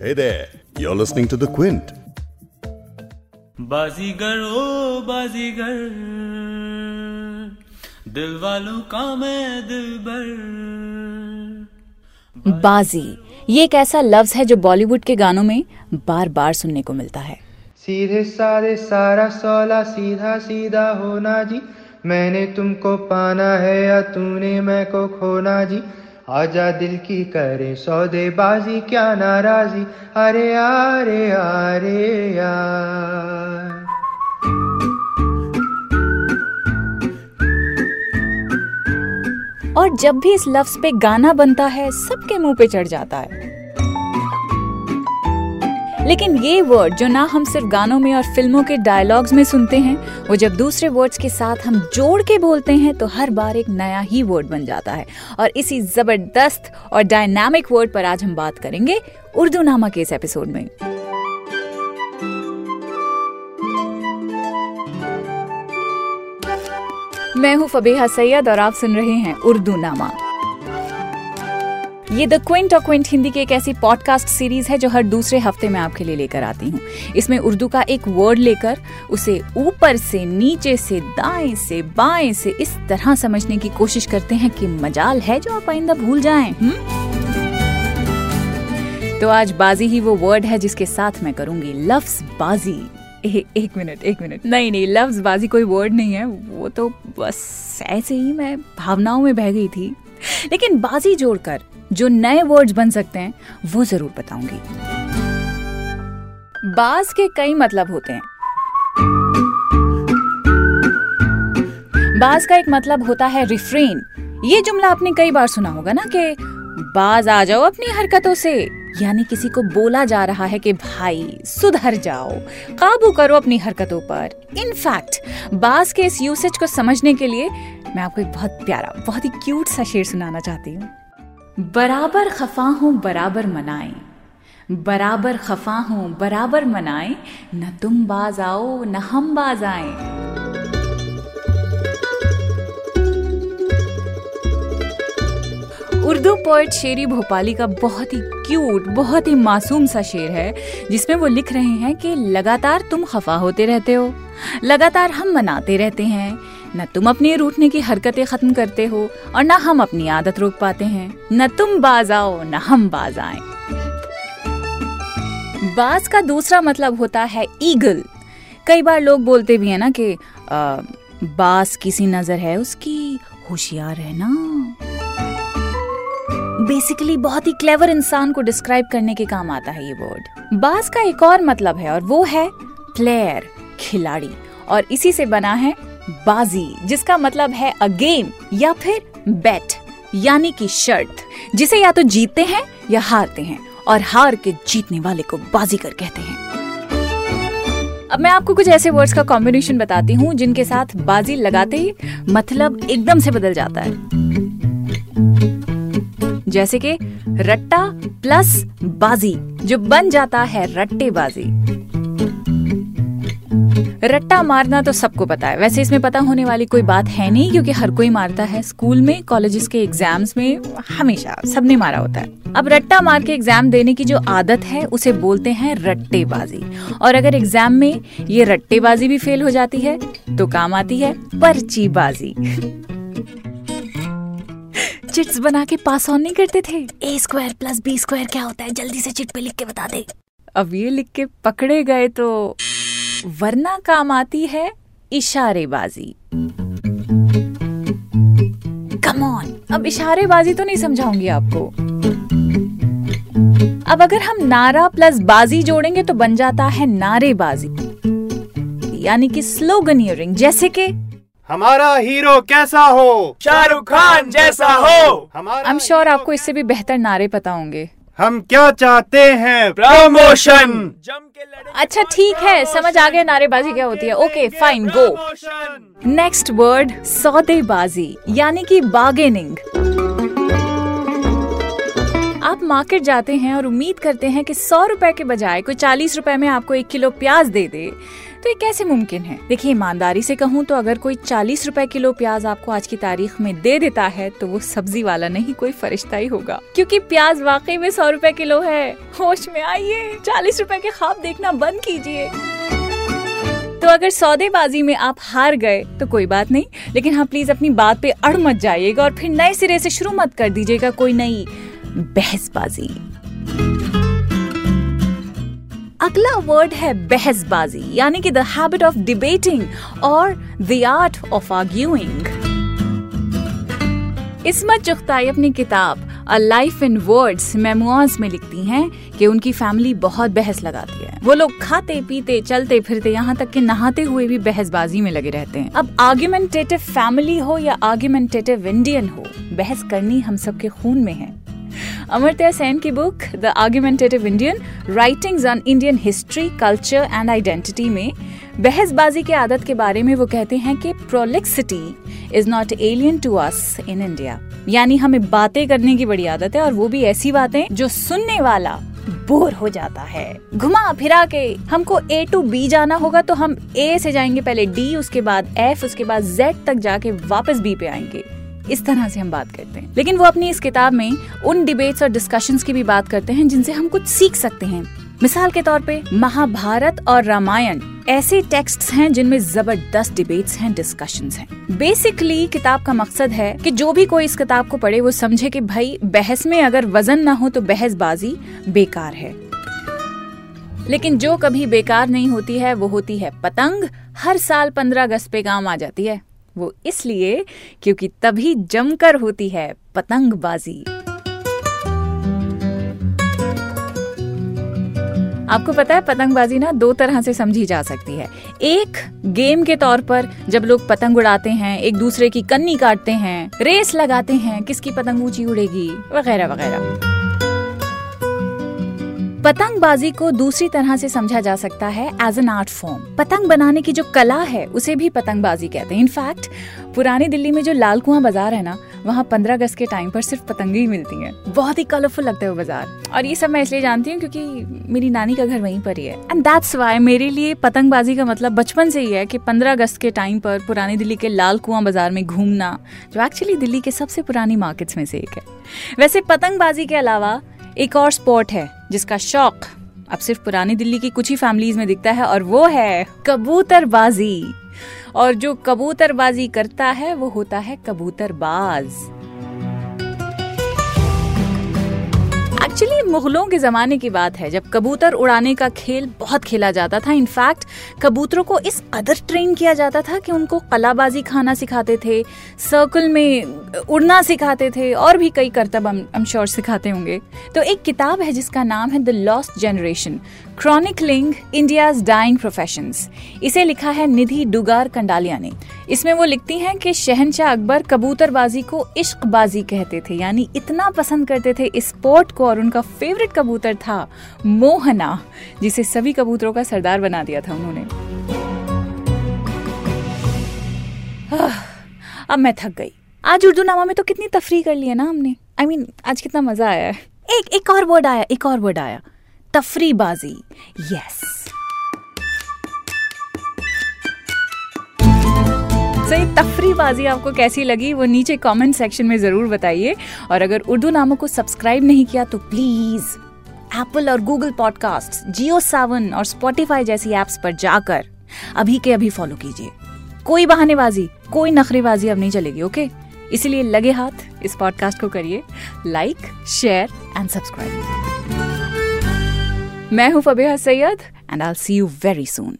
Hey there, you're listening to The Quint. बाजीगर ओ बाजीगर दिल वालों का मैं दिलबर बाजी ये एक ऐसा लफ्ज है जो बॉलीवुड के गानों में बार बार सुनने को मिलता है। सीधे सारे सारा सौला सीधा सीधा होना जी। मैंने तुमको पाना है या तूने मैं को खोना जी। आजा दिल की करे सौदेबाजी, क्या नाराजी? अरे आरे आरे यार। और जब भी इस लफ्ज पे गाना बनता है, सबके मुँह पे चढ़ जाता है। लेकिन ये वर्ड जो ना हम सिर्फ़ गानों में और फ़िल्मों के डायलॉग्स में सुनते हैं, वो जब दूसरे वर्ड्स के साथ हम जोड़ के बोलते हैं तो हर बार एक नया ही वर्ड बन जाता है। और इसी ज़बरदस्त और डायनामिक वर्ड पर आज हम बात करेंगे उर्दू नामा के इस एपिसोड में। मैं हूँ फबीहा सैयद और आप सुन रहे हैं उर्दू नामा। ये द क्विंट और क्विंट हिंदी की एक ऐसी पॉडकास्ट सीरीज़ है जो हर दूसरे हफ़्ते में आपके लिए लेकर आती हूँ। इसमें उर्दू का एक वर्ड लेकर, उसे ऊपर से, नीचे से, दाएँ से, बाएँ से इस तरह समझने की कोशिश करते हैं कि मजाल है जो आप आइंदा भूल जाएँ हुँ? तो आज बाजी ही वो वर्ड है जिसके साथ मैं करूँगी लफ्ज बाजी एक मिनट एक मिनट। नहीं नहीं लफ्ज बाजी कोई वर्ड नहीं है। वो तो बस ऐसे ही मैं भावनाओं में बह गई थी। लेकिन बाजी जोड़कर जो नए वर्ड्स बन सकते हैं, वो ज़रूर बताऊँगी। बाज के कई मतलब होते हैं। बाज का एक मतलब होता है रिफ्रेन ये जुमला आपने कई बार सुना होगा ना कि बाज आ जाओ अपनी हरकतों से। यानी किसी को बोला जा रहा है कि भाई, सुधर जाओ, काबू करो अपनी हरकतों पर। इनफैक्ट बाज के इस यूसेज को समझने के लिए मैं आपको एक बहुत प्यारा, बहुत ही क्यूट सा शेर सुनाना चाहती हूँ। बराबर खफा हूँ, बराबर मनाए। बराबर खफा हूँ, बराबर मनाए। न तुम बाज आओ, न हम बाज आए। उर्दू पोइट शेरी भोपाली का बहुत ही क्यूट बहुत ही मासूम सा शेर है, जिसमें वो लिख रहे हैं कि, लगातार तुम खफा होते रहते हो। लगातार हम मनाते रहते हैं। न तुम अपनी रूठने की हरकतें खत्म करते हो और न हम अपनी आदत रोक पाते हैं। न तुम बाज आओ न हम बाज आए बाज का दूसरा मतलब होता है ईगल। कई बार लोग बोलते भी है ना कि बास किसी नज़र है उसकी, होशियार है ना? बेसिकली बहुत ही क्लेवर इंसान को डिस्क्राइब करने के काम आता है ये वर्ड बास का एक और मतलब है और वो है प्लेयर खिलाड़ी। और इसी से बना है बाजी, जिसका मतलब है अ गेम या फिर बेट यानी कि शर्त। जिसे या तो जीतते हैं या हारते हैं, और हार के जीतने वाले को बाजीगर कहते हैं। अब मैं आपको कुछ ऐसे वर्ड्स का कॉम्बिनेशन बताती हूँ, जिनके साथ बाजी लगाते ही मतलब एकदम से बदल जाता है। जैसे कि रट्टा प्लस बाजी, जो बन जाता है रट्टेबाजी। रट्टा मारना तो सबको पता है। वैसे इसमें पता होने वाली कोई बात है नहीं क्योंकि हर कोई मारता है। स्कूल में कॉलेजेस के एग्ज़ाम्स में हमेशा सबने मारा होता है। अब रट्टा मार के एग्ज़ाम देने की जो आदत है उसे बोलते हैं रट्टेबाजी। और अगर एग्ज़ाम में ये रट्टेबाजी भी फेल हो जाती है तो काम आती है पर्चीबाजी। चिट्स बना के पास ऑन नहीं करते थे। A square plus B square क्या होता है? जल्दी से चिट पे लिख के बता दे। अब ये लिख के पकड़े गए तो वरना काम आती है इशारेबाजी। कम ऑन अब इशारेबाजी तो नहीं समझाऊँगी आपको। अब अगर हम नारा प्लस बाजी जोड़ेंगे तो बन जाता है नारेबाजी। यानी कि स्लोगन इयरिंग जैसे कि हमारा हीरो कैसा हो? शाहरुख खान जैसा हो। आई एम श्योर आपको इससे भी बेहतर नारे पता होंगे। हम क्या चाहते हैं? प्रमोशन अच्छा ठीक है समझ आ गया नारेबाजी क्या होती है। Okay fine go next word सौदेबाजी यानी कि बार्गेनिंग आप मार्केट जाते हैं और उम्मीद करते हैं कि सौ रुपए के बजाय कोई चालीस रुपए में आपको एक किलो प्याज दे दे। तो ये कैसे मुमकिन है? देखिए, ईमानदारी से कहूँ तो अगर कोई चालीस रुपए किलो प्याज आपको आज की तारीख में दे देता है तो वो सब्ज़ी वाला नहीं, कोई फरिश्ता ही होगा। क्योंकि प्याज वाकई में सौ रुपए किलो है। होश में आइए, चालीस रुपए के खाब देखना बंद कीजिए। तो अगर सौदेबाजी में आप हार गए तो कोई बात नहीं, लेकिन हाँ प्लीज़ अपनी बात पे अड़ मत जाइएगा और फिर नए सिरे से शुरू मत कर दीजिएगा कोई नई बहसबाजी। अगला वर्ड है बहसबाजी, यानी कि द हैबिट ऑफ़ डिबेटिंग और the art of arguing Ismat Chughtai अपनी किताब a life in words memoirs में लिखती हैं कि उनकी फैमिली बहुत बहस लगाती है। वो लोग खाते, पीते, चलते, फिरते, यहाँ तक कि नहाते हुए भी बहसबाजी में लगे रहते हैं। अब आर्ग्यूमेंटेटिव फैमिली हो या आर्ग्यूमेंटेटिव इंडियन हो, बहस करनी हम सबके खून में है। अमर्त्य सेन की book the argumentative Indian writings on Indian history culture and identity में बहसबाजी के आदत के बारे में वो कहते हैं कि prolixity is not alien to us in India यानी हमें बातें करने की बड़ी आदत है और वो भी ऐसी बातें जो सुनने वाला बोर हो जाता है घुमा फिरा के हमको ए टू बी जाना होगा तो हम ए से जाएँगे पहले डी उसके बाद एफ़ उसके बाद जेड तक जाके वापस बी पे आएँगे इस तरह से हम बात करते हैं। लेकिन वो अपनी इस किताब में उन डिबेट्स और डिस्कशंस की भी बात करते हैं, जिनसे हम कुछ सीख सकते हैं। मिसाल के तौर पे, महाभारत और रामायण ऐसे टेक्स्ट्स हैं जिनमें ज़बरदस्त डिबेट्स हैं डिस्कशंस हैं। बेसिकली किताब का मकसद है कि जो भी कोई इस किताब को पढ़े, वो समझे कि भाई, बहस में अगर वज़न ना हो तो बहसबाजी बेकार है। लेकिन जो कभी बेकार नहीं होती है, वो होती है पतंग। हर साल पंद्रह अगस्त पे काम आ जाती है। वो इसलिए क्योंकि तभी जमकर होती है पतंगबाजी। आपको पता है, पतंगबाजी ना दो तरह से समझी जा सकती है। एक, गेम के तौर पर जब लोग पतंग उड़ाते हैं, एक दूसरे की कन्नी काटते हैं, रेस लगाते हैं, किसकी पतंग ऊँची उड़ेगी, वगैरह वगैरह। पतंगबाजी को दूसरी तरह से समझा जा सकता है एज एन आर्ट फॉर्म पतंग बनाने की जो कला है, उसे भी पतंगबाजी कहते हैं। इनफैक्ट पुरानी दिल्ली में जो लाल कुआँ बाज़ार है ना, वहाँ पंद्रह अगस्त के टाइम पर सिर्फ़ पतंगे ही मिलती हैं। बहुत ही कलरफुल लगता है वो बाज़ार। और ये सब मैं इसलिए जानती हूँ क्योंकि मेरी नानी का घर वहीं पर ही है। एंड दैट्स वाई मेरे लिए पतंगबाजी का मतलब बचपन से ही है कि पंद्रह अगस्त के टाइम पर पुरानी दिल्ली के लाल कुआँ बाज़ार में घूमना, जो एक्चुअली दिल्ली के सबसे पुरानी मार्केट्स में से एक है। वैसे पतंगबाजी के अलावा एक और स्पोर्ट है जिसका शौक अब सिर्फ़ पुरानी दिल्ली की कुछ ही फैमिलीज़ में दिखता है और वो है कबूतरबाजी। और जो कबूतरबाजी करता है, वो होता है कबूतरबाज। मुगलों के जमाने की बात है, जब कबूतर उड़ाने का खेल बहुत खेला जाता था। इनफैक्ट कबूतरों को इस कदर ट्रेन किया जाता था कि उनको कलाबाजी खाना सिखाते थे सर्कल में उड़ना सिखाते थे, और भी कई करतब हम श्योर सिखाते होंगे। तो एक किताब है जिसका नाम है the lost generation chronicling India's dying profession इसे लिखा है निधि डुगार कंडालिया ने। इसमें वो लिखती हैं कि शहनशाह अकबर कबूतरबाजी को इश्कबाजी कहते थे, यानी इतना पसंद करते थे इस स्पोर्ट को और उनका फेवरेट कबूतर था मोहना जिसे सभी कबूतरों का सरदार बना दिया था उन्होंने। अब मैं थक गई। आज उर्दू नामा में तो कितनी तफरी कर ली है ना हमने। आई I मीन mean, आज कितना मज़ा आया है। एक एक और वर्ड आया एक और वर्ड आया। तफरीबाजी। यस सही तफरीबाजी आपको कैसी लगी, वो नीचे कमेंट सेक्शन में ज़रूर बताइए। और अगर उर्दू नामों को सब्सक्राइब नहीं किया तो प्लीज़ एप्पल और गूगल पॉडकास्ट जियो सावन और स्पॉटिफाई जैसी एप्स पर जाकर अभी के अभी फॉलो कीजिए। कोई बहानेबाजी, कोई नखरेबाजी अब नहीं चलेगी ओके इसीलिए लगे हाथ इस पॉडकास्ट को करिए। लाइक शेयर एंड सब्सक्राइब मैं हूँ Fabeha Syed and I see you very soon